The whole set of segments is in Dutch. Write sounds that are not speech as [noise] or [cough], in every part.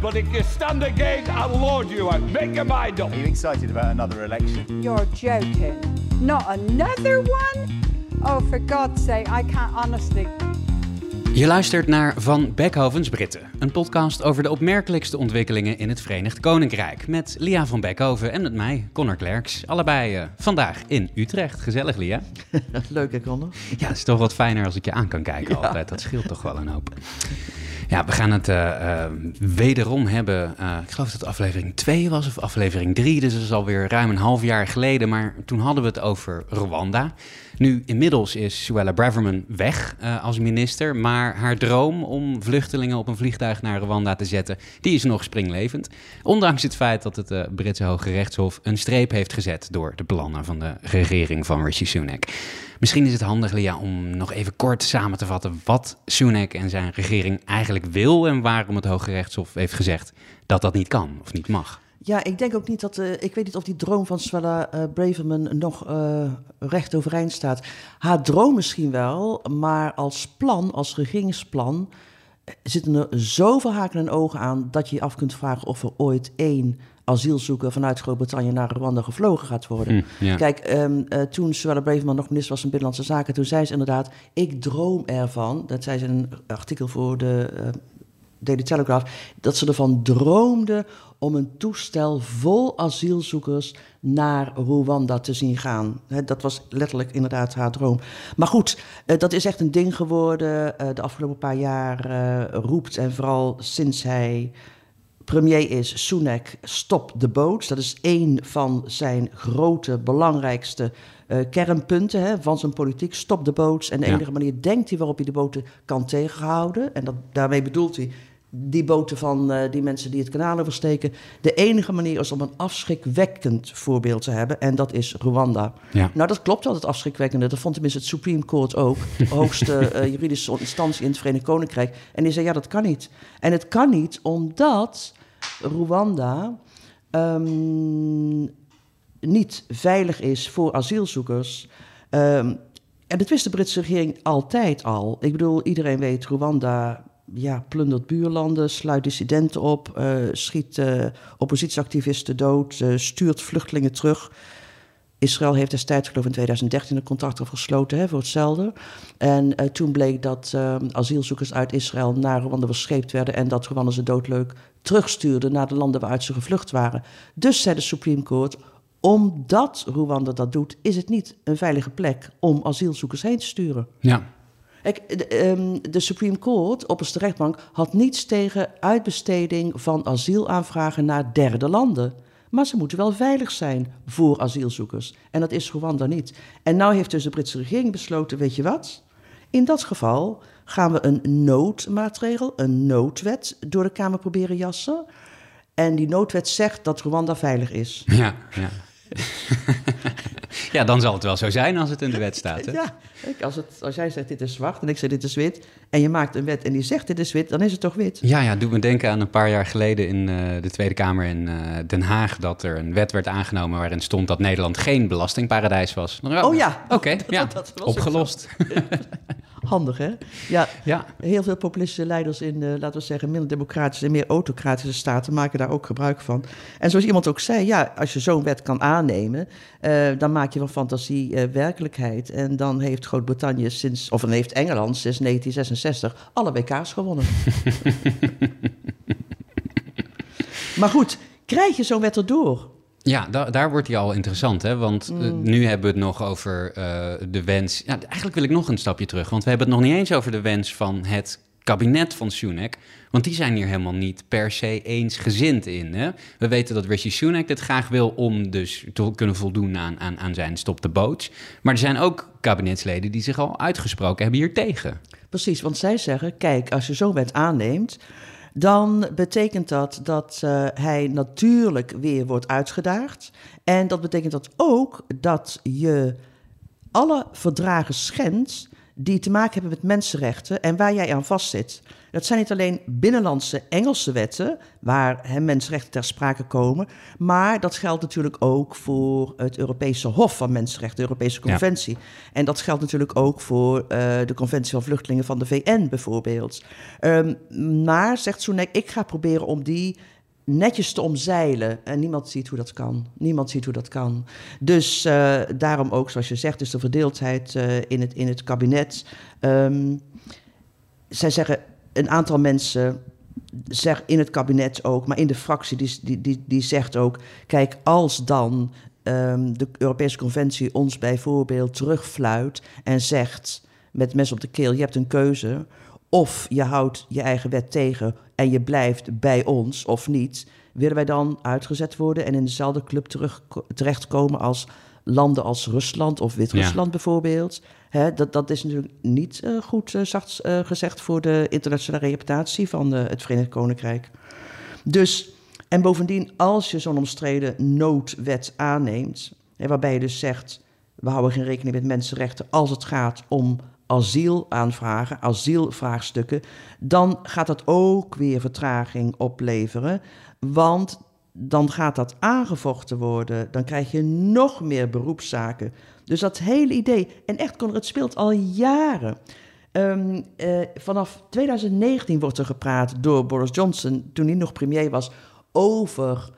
But if you stand again, I'll lord you out. Make your mind up. Are you excited about another election? You're joking. Not another one? Oh, for God's sake, I can't honestly. Je luistert naar Van Beckhovens Britten, een podcast over de opmerkelijkste ontwikkelingen in het Verenigd Koninkrijk. Met Lia van Beckhoven en met mij, Connor Klerks. Allebei eh, vandaag in Utrecht. Gezellig, Lia. [laughs] Leuk, hè, Connor? Ja, het is toch wat fijner als ik je aan kan kijken altijd. Dat scheelt toch wel een hoop. Ja, we gaan het eh, eh, wederom hebben. eh, ik geloof dat het aflevering 2 was of aflevering 3. Dus dat is alweer ruim een half jaar geleden. Maar toen hadden we het over Rwanda. Nu, inmiddels is Suella Braverman weg eh, als minister. Maar haar droom om vluchtelingen op een vliegtuig naar Rwanda te zetten, die is nog springlevend. Ondanks het feit dat het eh, Britse Hoge Rechtshof een streep heeft gezet door de plannen van de regering van Rishi Sunak. Misschien is het handig, om nog even kort samen te vatten wat Sunak en zijn regering eigenlijk wil en waarom het Hoge Rechtshof heeft gezegd dat dat niet kan of niet mag. Ja, ik denk ook niet dat. eh, ik weet niet of die droom van Swella eh, Braverman nog eh, recht overeind staat. Haar droom misschien wel, maar als plan, als regeringsplan. zitten er zoveel haken en ogen aan dat je je af kunt vragen of er ooit één asielzoeker vanuit Groot-Brittannië naar Rwanda gevlogen gaat worden. Hm, ja. Kijk, ehm, eh, toen Suella Braverman nog minister was van Binnenlandse Zaken, toen zei ze inderdaad: Ik droom ervan. Dat zei ze in een artikel voor de Daily Telegraph, dat ze ervan droomde om een toestel vol asielzoekers naar Rwanda te zien gaan. Dat was letterlijk inderdaad haar droom. Maar goed, eh, dat is echt een ding geworden. Eh, de afgelopen paar jaar eh, roept en vooral sinds hij premier is, Sunak, stop de boot. Dat is één van zijn grote, belangrijkste kernpunten hè, van zijn politiek. Stop de boot. En de Ja. enige manier, denkt hij, waarop hij de boten kan tegenhouden... en dat, daarmee bedoelt hij die boten van eh, die mensen die het kanaal oversteken... de enige manier is om een afschrikwekkend voorbeeld te hebben... en dat is Rwanda. Ja. Nou, dat klopt wel, het afschrikwekkende. Dat vond tenminste het Supreme Court ook. De [laughs] hoogste eh, juridische instantie in het Verenigd Koninkrijk. En die zei, ja, dat kan niet. En het kan niet omdat Rwanda ehm, niet veilig is voor asielzoekers. Ehm, en dat wist de Britse regering altijd al. Ik bedoel, iedereen weet, Rwanda ja, plundert buurlanden, sluit dissidenten op, eh, schiet eh, oppositieactivisten dood, eh, stuurt vluchtelingen terug. Israël heeft destijds, geloof ik in 2013, een contract over gesloten hè, voor hetzelfde. En toen bleek dat asielzoekers uit Israël naar Rwanda verscheept werden... en dat Rwanda ze doodleuk terugstuurde naar de landen waaruit ze gevlucht waren. Dus zei de Supreme Court, omdat Rwanda dat doet... is het niet een veilige plek om asielzoekers heen te sturen. Ja, Kijk, de, ehm, de Supreme Court, opperste rechtbank, had niets tegen uitbesteding van asielaanvragen naar derde landen. Maar ze moeten wel veilig zijn voor asielzoekers. En dat is Rwanda niet. En nou heeft dus de Britse regering besloten, weet je wat? In dat geval gaan we een noodmaatregel, een noodwet, door de Kamer proberen jassen. En die noodwet zegt dat Rwanda veilig is. ja, ja. [laughs] ja, dan zal het wel zo zijn als het in de wet staat. Hè? Ja, als, het, als jij zegt dit is zwart en ik zeg dit is wit... en je maakt een wet en die zegt dit is wit, dan is het toch wit? Ja, ja, doet me denken aan een paar jaar geleden in eh, de Tweede Kamer in eh, Den Haag... dat er een wet werd aangenomen waarin stond dat Nederland geen belastingparadijs was. Oh ja. Oké, [laughs] ja, dat opgelost. [laughs] Handig, hè? Ja, Ja. heel veel populistische leiders in, laten we zeggen, minder democratische en meer autocratische staten maken daar ook gebruik van. En zoals iemand ook zei, ja, als je zo'n wet kan aannemen, eh, dan maak je van fantasie eh, werkelijkheid. En dan heeft Groot-Brittannië sinds, of dan heeft Engeland sinds 1966 alle WK's gewonnen. [laughs] maar goed, krijg je zo'n wet erdoor? Ja, da- daar wordt hij al interessant, hè? Want eh, Mm. nu hebben we het nog over eh, de wens... Ja, eigenlijk wil ik nog een stapje terug, want we hebben het nog niet eens over de wens van het kabinet van Sunak. Want die zijn hier helemaal niet per se eensgezind in. Hè? We weten dat Rishi Sunak dit graag wil om dus te kunnen voldoen aan, aan, aan zijn stop de boats. Maar er zijn ook kabinetsleden die zich al uitgesproken hebben hier tegen. Precies, want zij zeggen, kijk, als je zo'n wet aanneemt, dan betekent dat dat uh, hij natuurlijk weer wordt uitgedaagd. En dat betekent dat ook dat je alle verdragen schendt die te maken hebben met mensenrechten en waar jij aan vastzit. Dat zijn niet alleen binnenlandse Engelse wetten waar hè, mensenrechten ter sprake komen, maar dat geldt natuurlijk ook voor het Europese Hof van Mensenrechten, de Europese Conventie. En dat geldt natuurlijk ook voor uh, de Conventie van Vluchtelingen van de VN bijvoorbeeld. Um, maar, zegt Soenek, ik ga proberen om die netjes te omzeilen. En niemand ziet hoe dat kan. Niemand ziet hoe dat kan. Dus uh, daarom ook, zoals je zegt, is de verdeeldheid uh, in, het, in het kabinet. Um, zij zeggen, een aantal mensen zeg in het kabinet ook, maar in de fractie, die, die, die, die zegt ook: kijk, als dan um, de Europese Conventie ons bijvoorbeeld terugfluit en zegt met mes op de keel: je hebt een keuze. Of je houdt je eigen wet tegen en je blijft bij ons of niet. Willen wij dan uitgezet worden en in dezelfde club terug, terechtkomen als landen als Rusland of Wit-Rusland ja. bijvoorbeeld? Hè, dat, dat is natuurlijk niet uh, goed uh, zacht, uh, gezegd voor de internationale reputatie van het Verenigd Koninkrijk. Dus, en bovendien, als je zo'n omstreden noodwet aanneemt, hè, waarbij je dus zegt, we houden geen rekening met mensenrechten als het gaat om asielaanvragen, asielvraagstukken, dan gaat dat ook weer vertraging opleveren. Want dan gaat dat aangevochten worden. Dan krijg je nog meer beroepszaken. Dus dat hele idee. En echt, Conor, het speelt al jaren. Um, uh, vanaf 2019 wordt er gepraat door Boris Johnson, toen hij nog premier was, over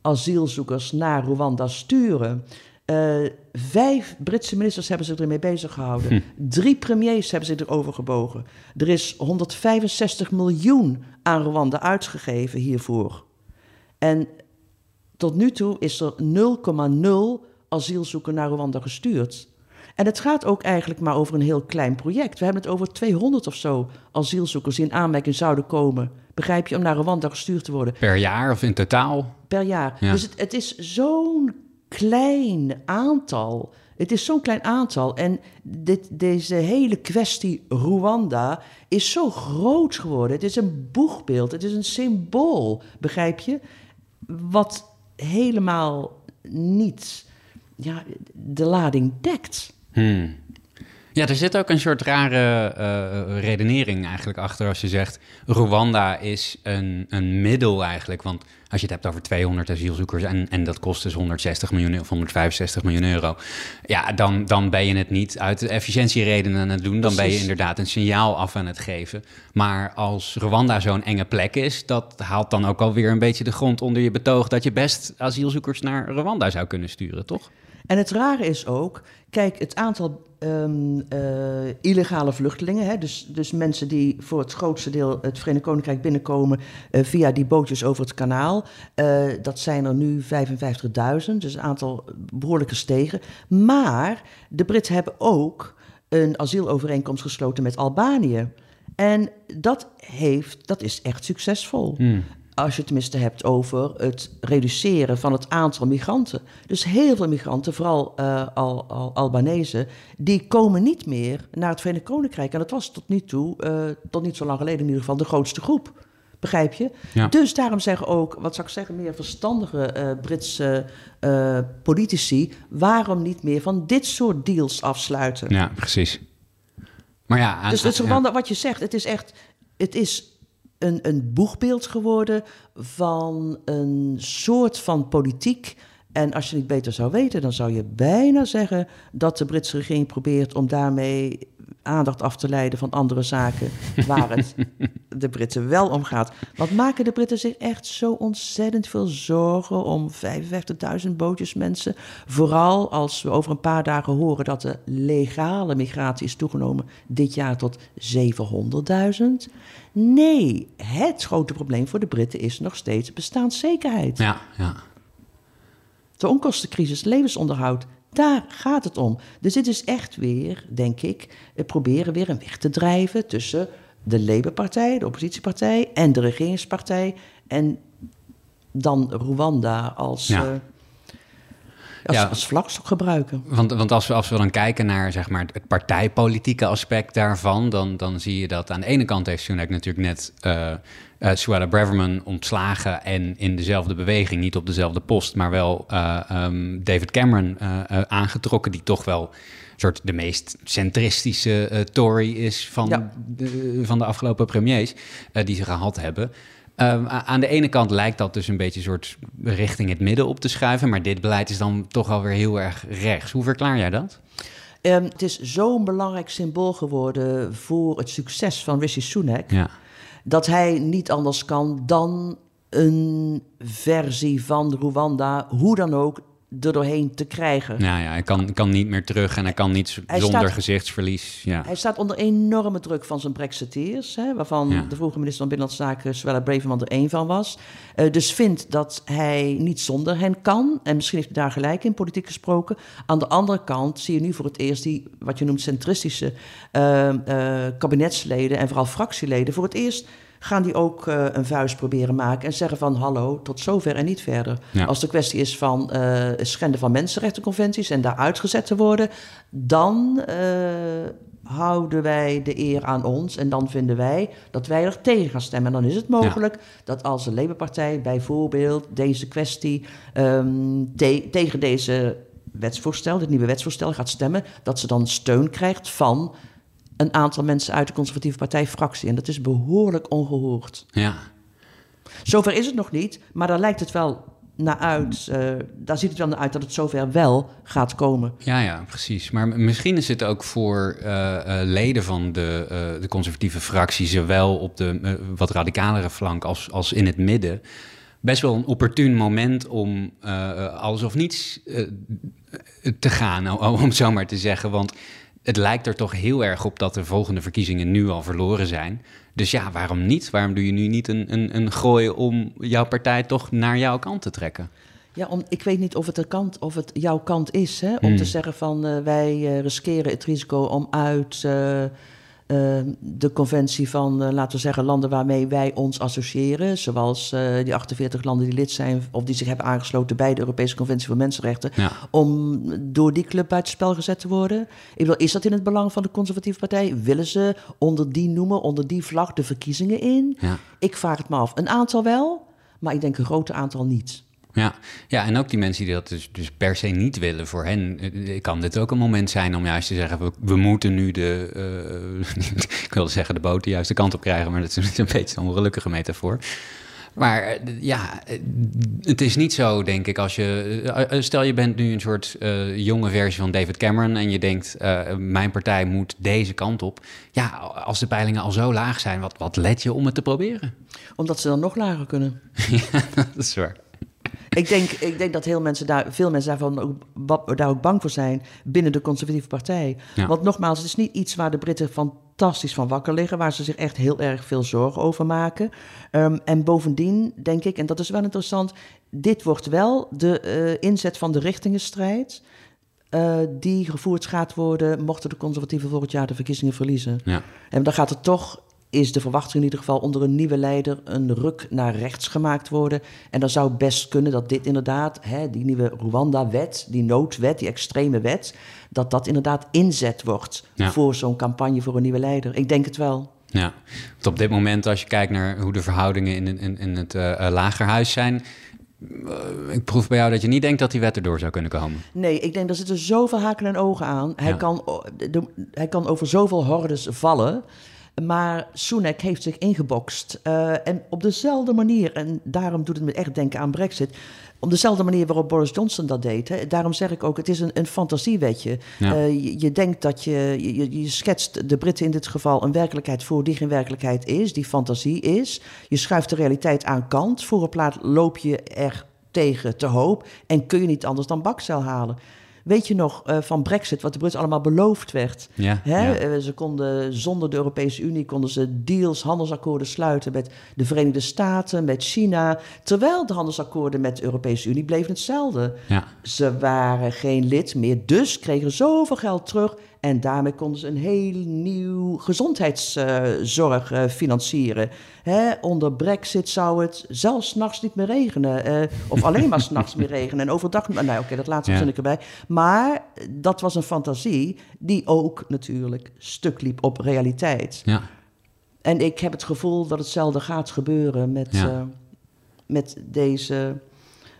asielzoekers naar Rwanda sturen. Uh, vijf Britse ministers hebben zich ermee bezig gehouden. Hm. Drie premiers hebben zich erover gebogen. Er is 165 miljoen aan Rwanda uitgegeven hiervoor. En tot nu toe is er 0,0 asielzoekers naar Rwanda gestuurd. En het gaat ook eigenlijk maar over een heel klein project. We hebben het over 200 of zo asielzoekers die in aanmerking zouden komen. Begrijp je, om naar Rwanda gestuurd te worden. Per jaar of in totaal? Per jaar. Ja. Dus het, het is zo'n klein aantal. Het is zo'n klein aantal. En dit, deze hele kwestie Rwanda is zo groot geworden. Het is een boegbeeld, het is een symbool, begrijp je? Wat helemaal niet ja, de lading dekt. Hmm. Ja, er zit ook een soort rare uh, redenering eigenlijk achter als je zegt... Rwanda is een, een middel eigenlijk. Want als je het hebt over 200 asielzoekers en, en dat kost dus 160 miljoen of 165 miljoen euro... ja, dan, dan ben je het niet uit efficiëntieredenen aan het doen. Dan ben je inderdaad een signaal af aan het geven. Maar als Rwanda zo'n enge plek is... dat haalt dan ook alweer een beetje de grond onder je betoog... dat je best asielzoekers naar Rwanda zou kunnen sturen, toch? En het rare is ook, kijk, het aantal um, uh, illegale vluchtelingen, hè, dus, dus mensen die voor het grootste deel het Verenigd Koninkrijk binnenkomen uh, via die bootjes over het kanaal, uh, dat zijn er nu 55.000, dus een aantal behoorlijk gestegen. Maar de Britten hebben ook een asielovereenkomst gesloten met Albanië. En dat, heeft, dat is echt succesvol. Hmm als je het tenminste hebt over het reduceren van het aantal migranten. Dus heel veel migranten, vooral uh, al, al, Albanese, die komen niet meer naar het Verenigd Koninkrijk. En dat was tot nu toe, uh, tot niet zo lang geleden in ieder geval, de grootste groep. Begrijp je? Ja. Dus daarom zeggen ook, wat zou ik zeggen, meer verstandige uh, Britse politici, waarom niet meer van dit soort deals afsluiten? Ja, precies. Maar ja, dus, dus ja. wat je zegt, het is echt, het is een, een boegbeeld geworden van een soort van politiek. En als je niet beter zou weten, dan zou je bijna zeggen dat de Britse regering probeert om daarmee aandacht af te leiden van andere zaken waar het [laughs] de Britten wel om gaat. Wat maken de Britten zich echt zo ontzettend veel zorgen om 55.000 bootjes mensen? Vooral als we over een paar dagen horen dat de legale migratie is toegenomen dit jaar tot 700.000. Nee, het grote probleem voor de Britten is nog steeds bestaanszekerheid. Ja, ja. De onkostencrisis, levensonderhoud, daar gaat het om. Dus dit is echt weer, denk ik, proberen weer een weg te drijven tussen de Labour-partij, de oppositiepartij en de regeringspartij. En dan Rwanda als. Ja. Als, Ja. als vlakstok gebruiken. Want, want als, we, als we dan kijken naar zeg maar, het partijpolitieke aspect daarvan, dan, dan zie je dat aan de ene kant heeft Sunak natuurlijk net eh eh, Suella Braverman ontslagen en in dezelfde beweging, niet op dezelfde post, maar wel eh, ehm, David Cameron aangetrokken, die toch wel een soort de meest centristische Tory is van, Ja. de, van de afgelopen premiers die ze gehad hebben. Ehm, aan de ene kant lijkt dat dus een beetje een soort richting het midden op te schuiven, maar dit beleid is dan toch alweer heel erg rechts. Hoe verklaar jij dat? Ehm, het is zo'n belangrijk symbool geworden voor het succes van Rishi Sunak... Ja. dat hij niet anders kan dan een versie van Rwanda, hoe dan ook, er doorheen te krijgen. Ja, ja, hij kan, kan niet meer terug en hij kan niet Hij zonder staat- gezichtsverlies. Ja. Hij staat onder enorme druk van zijn Brexiteers, hè, waarvan Ja. de vroege minister van Binnenlandse Zaken, Suella Braverman, er één van was. Eh, dus vindt dat hij niet zonder hen kan. En misschien heeft hij daar gelijk in, politiek gesproken. Aan de andere kant zie je nu voor het eerst die, wat je noemt, centristische eh, eh, kabinetsleden en vooral fractieleden. Voor het eerst gaan die ook eh, een vuist proberen maken en zeggen van hallo, tot zover en niet verder. Ja. Als de kwestie is van eh, schenden van mensenrechtenconventies en daar uitgezet te worden, dan eh, houden wij de eer aan ons en dan vinden wij dat wij er tegen gaan stemmen. En dan is het mogelijk dat als de Labour-partij bijvoorbeeld deze kwestie ehm, te- tegen deze wetsvoorstel, dit nieuwe wetsvoorstel gaat stemmen, dat ze dan steun krijgt van een aantal mensen uit de conservatieve partijfractie. En dat is behoorlijk ongehoord. ja. Zover is het nog niet, maar daar lijkt het wel naar uit. eh, daar ziet het wel naar uit dat het zover wel gaat komen. Ja, ja, precies. Maar misschien is het ook voor eh, eh, leden van de, de conservatieve fractie, zowel op de wat radicalere flank als, als in het midden, best wel een opportun moment om alles of niets te gaan, om het zo maar te zeggen. Want het lijkt er toch heel erg op dat de volgende verkiezingen nu al verloren zijn. Dus ja, waarom niet? Waarom doe je nu niet een, een, een gooi om jouw partij toch naar jouw kant te trekken? Ja, om, ik weet niet of het, de kant, of het jouw kant is, hè, om te zeggen van eh, wij eh, riskeren het risico om uit eh, de conventie van, eh, laten we zeggen, landen waarmee wij ons associëren, zoals eh, die 48 landen die lid zijn of die zich hebben aangesloten bij de Europese Conventie voor Mensenrechten, Ja. om door die club buitenspel gezet te worden. Ik bedoel, is dat in het belang van de conservatieve partij? Willen ze onder die noemer, onder die vlag de verkiezingen in? Ja. Ik vraag het me af. Een aantal wel, maar ik denk een groot aantal niet. Ja, ja, en ook die mensen die dat dus, dus per se niet willen, voor hen eh, kan dit ook een moment zijn om juist te zeggen: we, we moeten nu de, eh, [laughs] ik wilde zeggen de boot de juiste kant op krijgen, maar dat is een beetje een ongelukkige metafoor. Maar eh, ja, eh, het is niet zo, denk ik, als je. eh, eh, Stel je bent nu een soort eh, jonge versie van David Cameron en je denkt: eh, mijn partij moet deze kant op. Ja, als de peilingen al zo laag zijn, wat, wat let je om het te proberen? Omdat ze dan nog lager kunnen. [laughs] ja, dat is waar. Ik denk, ik denk dat heel mensen daar, veel mensen daarvan ook, daar ook bang voor zijn binnen de conservatieve partij. Ja. Want nogmaals, het is niet iets waar de Britten fantastisch van wakker liggen, waar ze zich echt heel erg veel zorgen over maken. Ehm, en bovendien denk ik, en dat is wel interessant, dit wordt wel de eh, inzet van de richtingenstrijd. eh, die gevoerd gaat worden mochten de conservatieven volgend jaar de verkiezingen verliezen. Ja. En dan gaat er toch, is de verwachting in ieder geval, onder een nieuwe leider een ruk naar rechts gemaakt worden. En dan zou best kunnen dat dit inderdaad, hè, die nieuwe Rwanda-wet, die noodwet, die extreme wet, dat dat inderdaad inzet wordt Ja. voor zo'n campagne voor een nieuwe leider. Ik denk het wel. Ja, want op dit moment, als je kijkt naar hoe de verhoudingen in, in, in het eh, lagerhuis zijn. eh, ik proef bij jou dat je niet denkt dat die wet erdoor zou kunnen komen. Nee, ik denk dat zitten zoveel haken en ogen aan. Hij, Ja. kan, de- hij kan over zoveel hordes vallen. Maar Sunak heeft zich ingebokst. Eh, en op dezelfde manier, en daarom doet het me echt denken aan Brexit. Op dezelfde manier waarop Boris Johnson dat deed. Hè. Daarom zeg ik ook, het is een, een fantasiewetje. Ja. Eh, je, je denkt dat je, je, je schetst de Britten in dit geval een werkelijkheid voor die geen werkelijkheid is, die fantasie is. Je schuift de realiteit aan kant. Voor een plaat loop je er tegen te hoop en kun je niet anders dan bakcel halen. Weet je nog eh, van Brexit, wat de Britten allemaal beloofd werd? Ja, Hè? ja. Eh, Ze konden zonder de Europese Unie konden ze deals, handelsakkoorden sluiten met de Verenigde Staten, met China. Terwijl de handelsakkoorden met de Europese Unie bleven hetzelfde. Ja. Ze waren geen lid meer, dus kregen zoveel geld terug En daarmee konden ze een heel nieuw gezondheidszorg uh, financieren. Hè, onder Brexit zou het zelfs s'nachts niet meer regenen. Uh, of alleen maar s'nachts meer regenen. En overdag. Nou, oké, dat laatste ja. ik erbij. Maar dat was een fantasie die ook natuurlijk stuk liep op realiteit. Ja. En ik heb het gevoel dat hetzelfde gaat gebeuren met, Ja. uh, met deze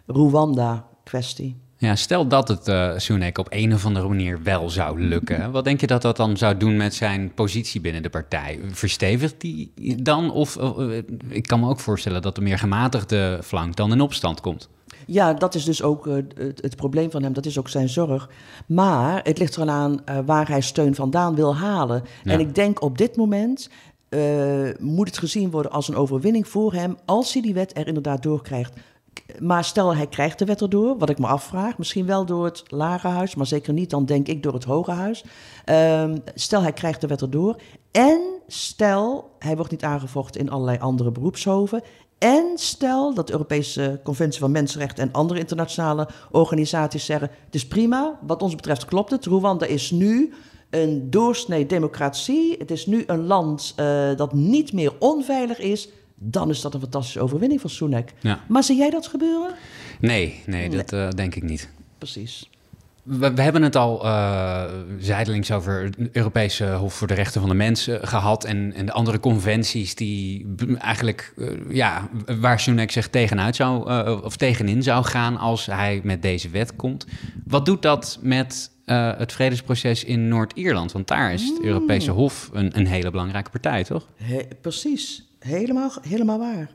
Rwanda-kwestie. Ja, stel dat het uh, Sunak op een of andere manier wel zou lukken. Wat denk je dat dat dan zou doen met zijn positie binnen de partij? Verstevigt die dan? Of uh, ik kan me ook voorstellen dat de meer gematigde flank dan in opstand komt. Ja, dat is dus ook uh, het, het, probleem van hem. Dat is ook zijn zorg. Maar het ligt er aan waar hij steun vandaan wil halen. Ja. En ik denk op dit moment uh, moet het gezien worden als een overwinning voor hem... als hij die wet er inderdaad doorkrijgt. Maar stel hij krijgt de wet erdoor, wat ik me afvraag... misschien wel door het Lagerhuis, maar zeker niet dan denk ik door het Hoge Huis. Um, stel hij krijgt de wet erdoor en stel hij wordt niet aangevochten in allerlei andere beroepshoven... En stel dat de Europese Conventie van Mensenrechten en andere internationale organisaties zeggen: het is prima, wat ons betreft klopt het. Rwanda is nu een doorsnee democratie. Het is nu een land uh, dat niet meer onveilig is. Dan is dat een fantastische overwinning van. Ja. Maar zie jij dat gebeuren? Nee, nee, dat. Uh, denk ik niet. Precies. We, we, hebben het al uh, zijdelings over het Europese Hof voor de Rechten van de Mens gehad. En, en, de andere conventies die eigenlijk, uh, ja, waar Sunak zich tegenuit zou, of tegenin zou gaan als hij met deze wet komt. Wat doet dat met het vredesproces in Noord-Ierland? Want daar is het Europese Hof een, een hele belangrijke partij, toch? He, precies, helemaal, helemaal waar.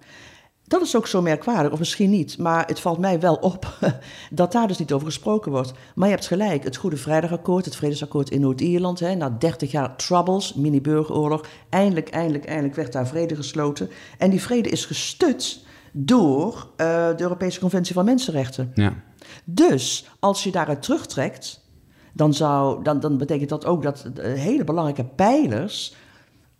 Dat is ook zo merkwaardig, of misschien niet. Maar het valt mij wel op [laughs] dat daar dus niet over gesproken wordt. Maar je hebt gelijk, het Goede Vrijdagakkoord, het Vredesakkoord in Noord-Ierland... na 30 jaar troubles, mini-burgeroorlog... eindelijk, eindelijk, eindelijk werd daar vrede gesloten. En die vrede is gestut door uh, de Europese Conventie van Mensenrechten. Ja. Dus als je daaruit terugtrekt... Dan, zou, dan, dan betekent dat ook dat hele belangrijke pijlers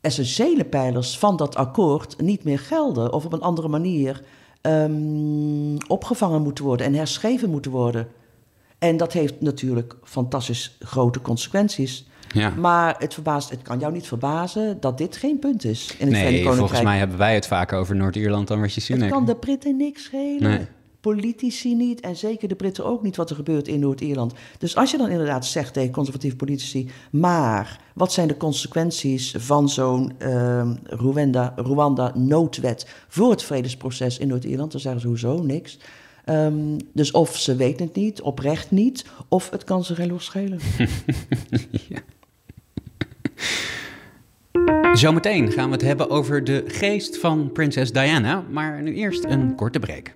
essentiële pijlers van dat akkoord niet meer gelden of op een andere manier um, opgevangen moeten worden en herschreven moeten worden. En dat heeft natuurlijk fantastisch grote consequenties. Ja. Maar het, verbaast, het kan jou niet verbazen dat dit geen punt is in het nee, volgens mij hebben wij het vaker over Noord-Ierland dan wat je Sunak. Het kan de Britten niks schelen. Nee. Politici niet en zeker de Britten ook niet wat er gebeurt in Noord-Ierland. Dus als je dan inderdaad zegt tegen conservatieve politici, maar wat zijn de consequenties van zo'n uh, Rwanda, Rwanda noodwet voor het vredesproces in Noord-Ierland? Dan zeggen ze hoezo niks. Um, dus of ze weten het niet, oprecht niet, of het kan ze los schelen. [laughs] ja. Zometeen gaan we het hebben over de geest van prinses Diana, maar nu eerst een korte break.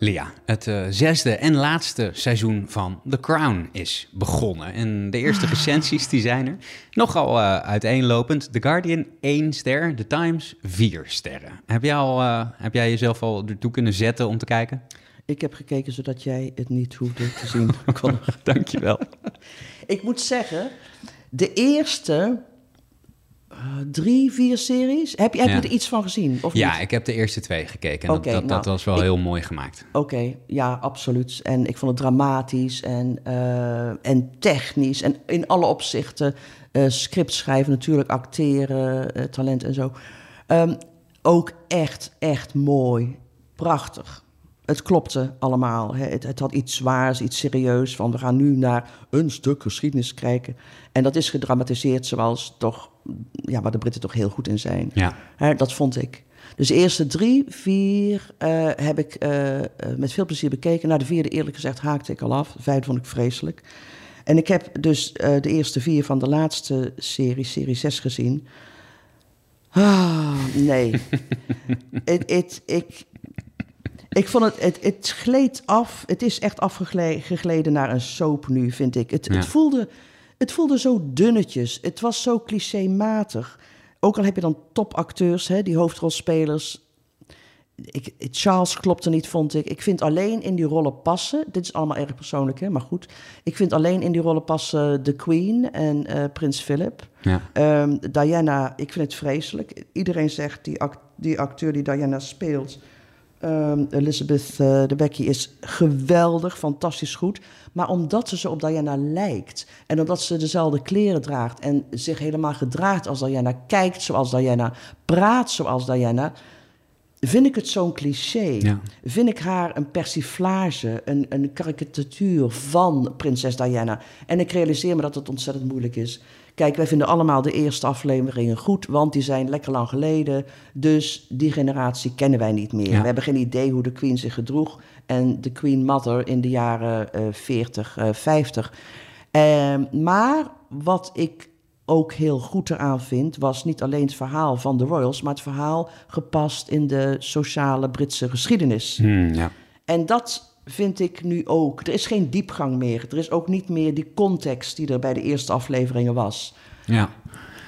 Lia, het uh, zesde en laatste seizoen van The Crown is begonnen. En de eerste [laughs] recensies die zijn er. Nogal uh, uiteenlopend. The Guardian 1 ster, The Times 4 sterren. Heb jij, al, uh, heb jij jezelf al ertoe kunnen zetten om te kijken? Ik heb gekeken zodat jij het niet hoefde te zien. [laughs] Dankjewel. Ik moet zeggen, de eerste drie, vier series. Heb, je, heb Ja. je er iets van gezien? Of Ja, niet? ik heb de eerste twee gekeken. En dat, dat, dat nou, was wel ik- heel mooi gemaakt. Oké, ja, absoluut. En ik vond het dramatisch en, eh, en technisch en in alle opzichten. eh script schrijven, natuurlijk acteren, eh, talent en zo. Ehm, ook echt, echt mooi. Prachtig. Het klopte allemaal. Hè. Het, het had iets zwaars, iets serieus. Van we gaan nu naar een stuk geschiedenis kijken. En dat is gedramatiseerd zoals toch, ja, waar de Britten toch heel goed in zijn. Ja. Hè, dat vond ik. Dus de eerste drie, vier eh, heb ik eh, eh, met veel plezier bekeken. Na de vierde eerlijk gezegd haakte ik al af. De vijfde vond ik vreselijk. En ik heb dus de eerste vier van de laatste serie, serie 6, gezien. Ah, nee. [laughs] ik, ik vond het, het, het gleed af. Het is echt afgegleden naar een soap nu, vind ik. Het, Ja. het, voelde, het voelde zo dunnetjes. Het was zo clichématig. Ook al heb je dan topacteurs, hè, die hoofdrolspelers. Ik, Charles klopte niet, vond ik. Ik vind alleen in die rollen passen. Dit is allemaal erg persoonlijk, hè, maar goed. Ik vind alleen in die rollen passen de Queen en eh, Prins Philip. Ja. Ehm, Diana, ik vind het vreselijk. Iedereen zegt die, act- die acteur die Diana speelt, ehm, Elizabeth eh, de Becky, is geweldig, fantastisch goed. Maar omdat ze zo op Diana lijkt en omdat ze dezelfde kleren draagt en zich helemaal gedraagt als Diana, kijkt zoals Diana, praat zoals Diana, vind ik het zo'n cliché. Ja. Vind ik haar een persiflage, een, een karikatuur van prinses Diana. En ik realiseer me dat het ontzettend moeilijk is. Kijk, wij vinden allemaal de eerste afleveringen goed, want die zijn lekker lang geleden. Dus die generatie kennen wij niet meer. Ja. We hebben geen idee hoe de Queen zich gedroeg. En de Queen Mother in de jaren eh 40, eh 50. Ehm, maar wat ik ook heel goed eraan vind, was niet alleen het verhaal van de royals, maar het verhaal gepast in de sociale Britse geschiedenis. Hmm, ja. En dat vind ik nu ook. Er is geen diepgang meer. Er is ook niet meer die context die er bij de eerste afleveringen was. Ja.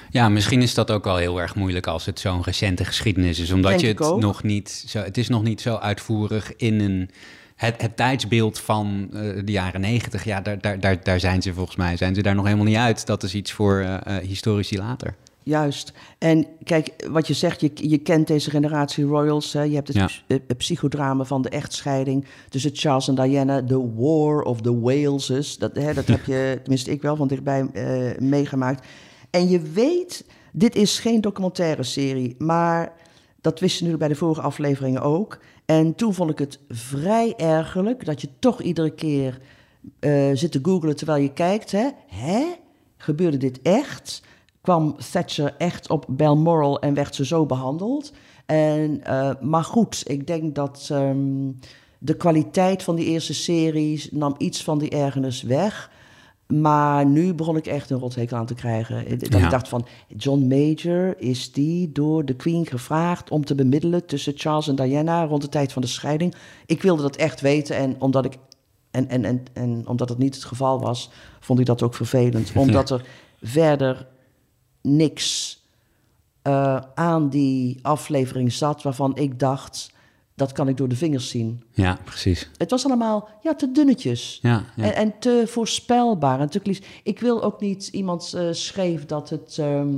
Ja, misschien is dat ook al heel erg moeilijk als het zo'n recente geschiedenis is. Omdat Denk je het ook. nog niet zo. Het is nog niet zo uitvoerig in een. Het, het tijdsbeeld van eh, de jaren negentig, ja, daar, daar, daar, daar zijn ze volgens mij zijn ze daar nog helemaal niet uit. Dat is iets voor eh, eh, historici later. Juist. En kijk, wat je zegt, je, je kent deze generatie royals. Hè? Je hebt het, Ja. het psychodrama van de echtscheiding tussen Charles en Diana. The War of the Waleses. Dat, hè, dat heb je, [laughs] tenminste ik wel, van dichtbij eh, meegemaakt. En je weet, dit is geen documentaire serie. Maar dat wist je nu bij de vorige afleveringen ook. En toen vond ik het vrij ergerlijk dat je toch iedere keer eh, zit te googlen terwijl je kijkt. Hè? Hè? Gebeurde dit echt? Kwam Thatcher echt op Balmoral en werd ze zo behandeld? En, eh, maar goed, ik denk dat ehm, de kwaliteit van die eerste series nam iets van die ergernis weg. Maar nu begon ik echt een rothekel aan te krijgen. Dat Ja. ik dacht van, John Major, is die door de Queen gevraagd om te bemiddelen tussen Charles en Diana rond de tijd van de scheiding? Ik wilde dat echt weten en omdat ik en, en, en, en omdat het niet het geval was, vond ik dat ook vervelend. [laughs] Omdat er verder niks eh, aan die aflevering zat waarvan ik dacht, dat kan ik door de vingers zien. Ja, precies. Het was allemaal ja, te dunnetjes. Ja, ja. En, en te voorspelbaar en te. Ik wil ook niet, iemand eh, schreef dat het, ehm,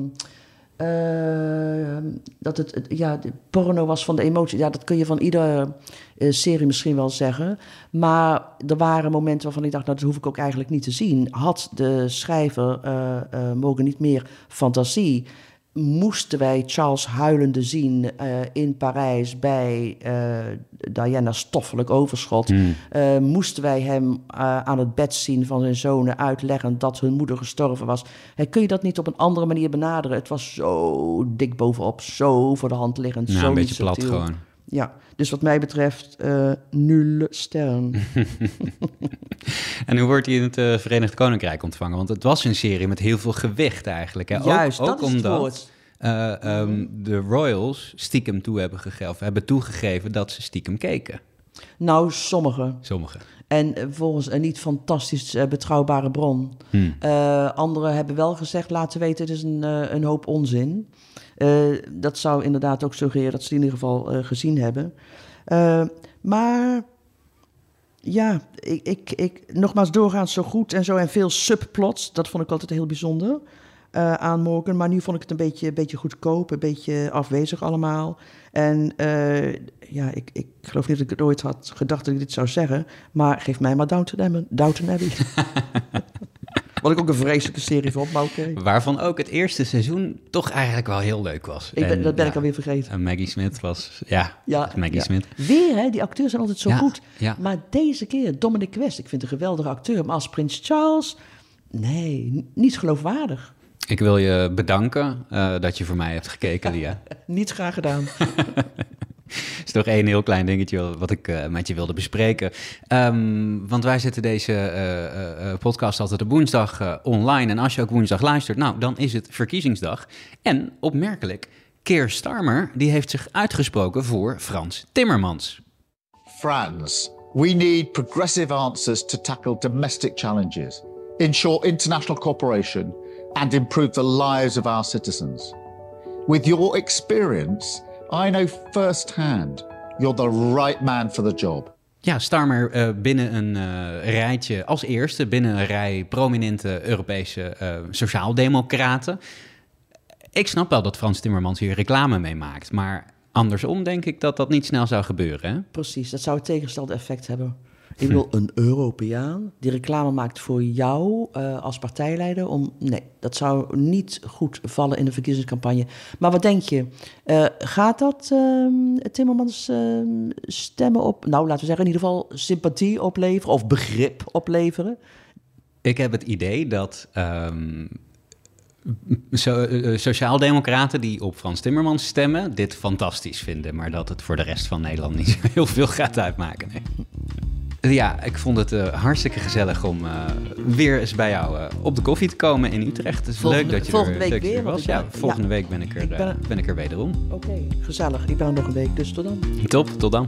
ehm, dat het, ja, porno was van de emotie. Ja, dat kun je van iedere eh, serie misschien wel zeggen. Maar er waren momenten waarvan ik dacht, nou, dat hoef ik ook eigenlijk niet te zien. Had de schrijver eh, eh, mogen niet meer fantasie moesten wij Charles huilende zien eh, in Parijs bij eh, Diana's stoffelijk overschot. Eh, moesten wij hem aan het bed zien van zijn zonen uitleggen dat hun moeder gestorven was. Kun je dat niet op een andere manier benaderen? Het was zo dik bovenop, zo voor de hand liggend, Ja, zo een plat gewoon. Ja, dus wat mij betreft, eh nul sterren. [laughs] [laughs] En hoe wordt hij in het eh, Verenigd Koninkrijk ontvangen? Want het was een serie met heel veel gewicht eigenlijk. Hè? Ook- Juist, ook, dat is het omdat woord. eh, ehm, de Royals stiekem toe hebben gegeven, hebben toegegeven dat ze stiekem keken. Nou, sommigen. Sommigen. En volgens een niet fantastisch betrouwbare bron. Hmm. Anderen hebben wel gezegd, laten weten, het is een, een hoop onzin. Eh, dat zou inderdaad ook suggereren dat ze het in ieder geval eh, gezien hebben. Eh, maar ja, ik, ik, ik, nogmaals doorgaans zo goed en zo en veel subplots. Dat vond ik altijd heel bijzonder aan Morgan. Maar nu vond ik het een beetje, beetje goedkoop, een beetje afwezig allemaal. En ja, ik, ik geloof niet dat ik het ooit had gedacht dat ik dit zou zeggen. Maar geef mij maar Downton Abbey. Downton. [laughs] Wat ik ook een vreselijke serie vond, maar oké. Waarvan ook het eerste seizoen toch eigenlijk wel heel leuk was. Ik ben, En, dat ben ja, ik alweer vergeten. En Maggie Smith was, ja, Ja, Maggie ja. Smith. Weer, hè? Die acteurs zijn altijd zo goed. ja. Maar deze keer, Dominic West, ik vind een geweldige acteur. Maar als Prins Charles, nee, niet geloofwaardig. Ik wil je bedanken uh, dat je voor mij hebt gekeken, Lia. [laughs] Niet graag gedaan. [laughs] [laughs] is nog één heel klein dingetje wat ik uh, met je wilde bespreken. Um, want wij zetten deze uh, podcast altijd op woensdag online. En als je ook woensdag luistert, nou, dan is het verkiezingsdag. En opmerkelijk, Keir Starmer die heeft zich uitgesproken voor Frans Timmermans. France, we need progressive answers to tackle domestic challenges, ensure international cooperation and improve the lives of our citizens. With your experience, I know firsthand you're the right man for the job. Ja, Starmer uh, binnen een uh, rijtje als eerste, binnen een rij prominente Europese uh, sociaaldemocraten. Ik snap wel dat Frans Timmermans hier reclame mee maakt, maar andersom denk ik dat dat niet snel zou gebeuren. Hè? Precies, dat zou het tegenstelde effect hebben. Ik wil een Europeaan die reclame maakt voor jou uh, als partijleider. Om, nee, dat zou niet goed vallen in de verkiezingscampagne. Maar wat denk je? Uh, gaat dat uh, Timmermans ehm, stemmen op, nou laten we zeggen in ieder geval sympathie opleveren of begrip opleveren? Ik heb het idee dat ehm, uh, sociaaldemocraten die op Frans Timmermans stemmen, dit fantastisch vinden. Maar dat het voor de rest van Nederland niet heel veel gaat uitmaken. Nee. Ja, ik vond het uh, hartstikke gezellig om uh, weer eens bij jou uh, op de koffie te komen in Utrecht. Het is volgende, leuk dat je volgende er, week weer, er was. Ja, volgende ja. week ben ik er, Ik ben- ben ik er wederom. Oké, gezellig. Ik ben nog een week, dus tot dan. Top, tot dan.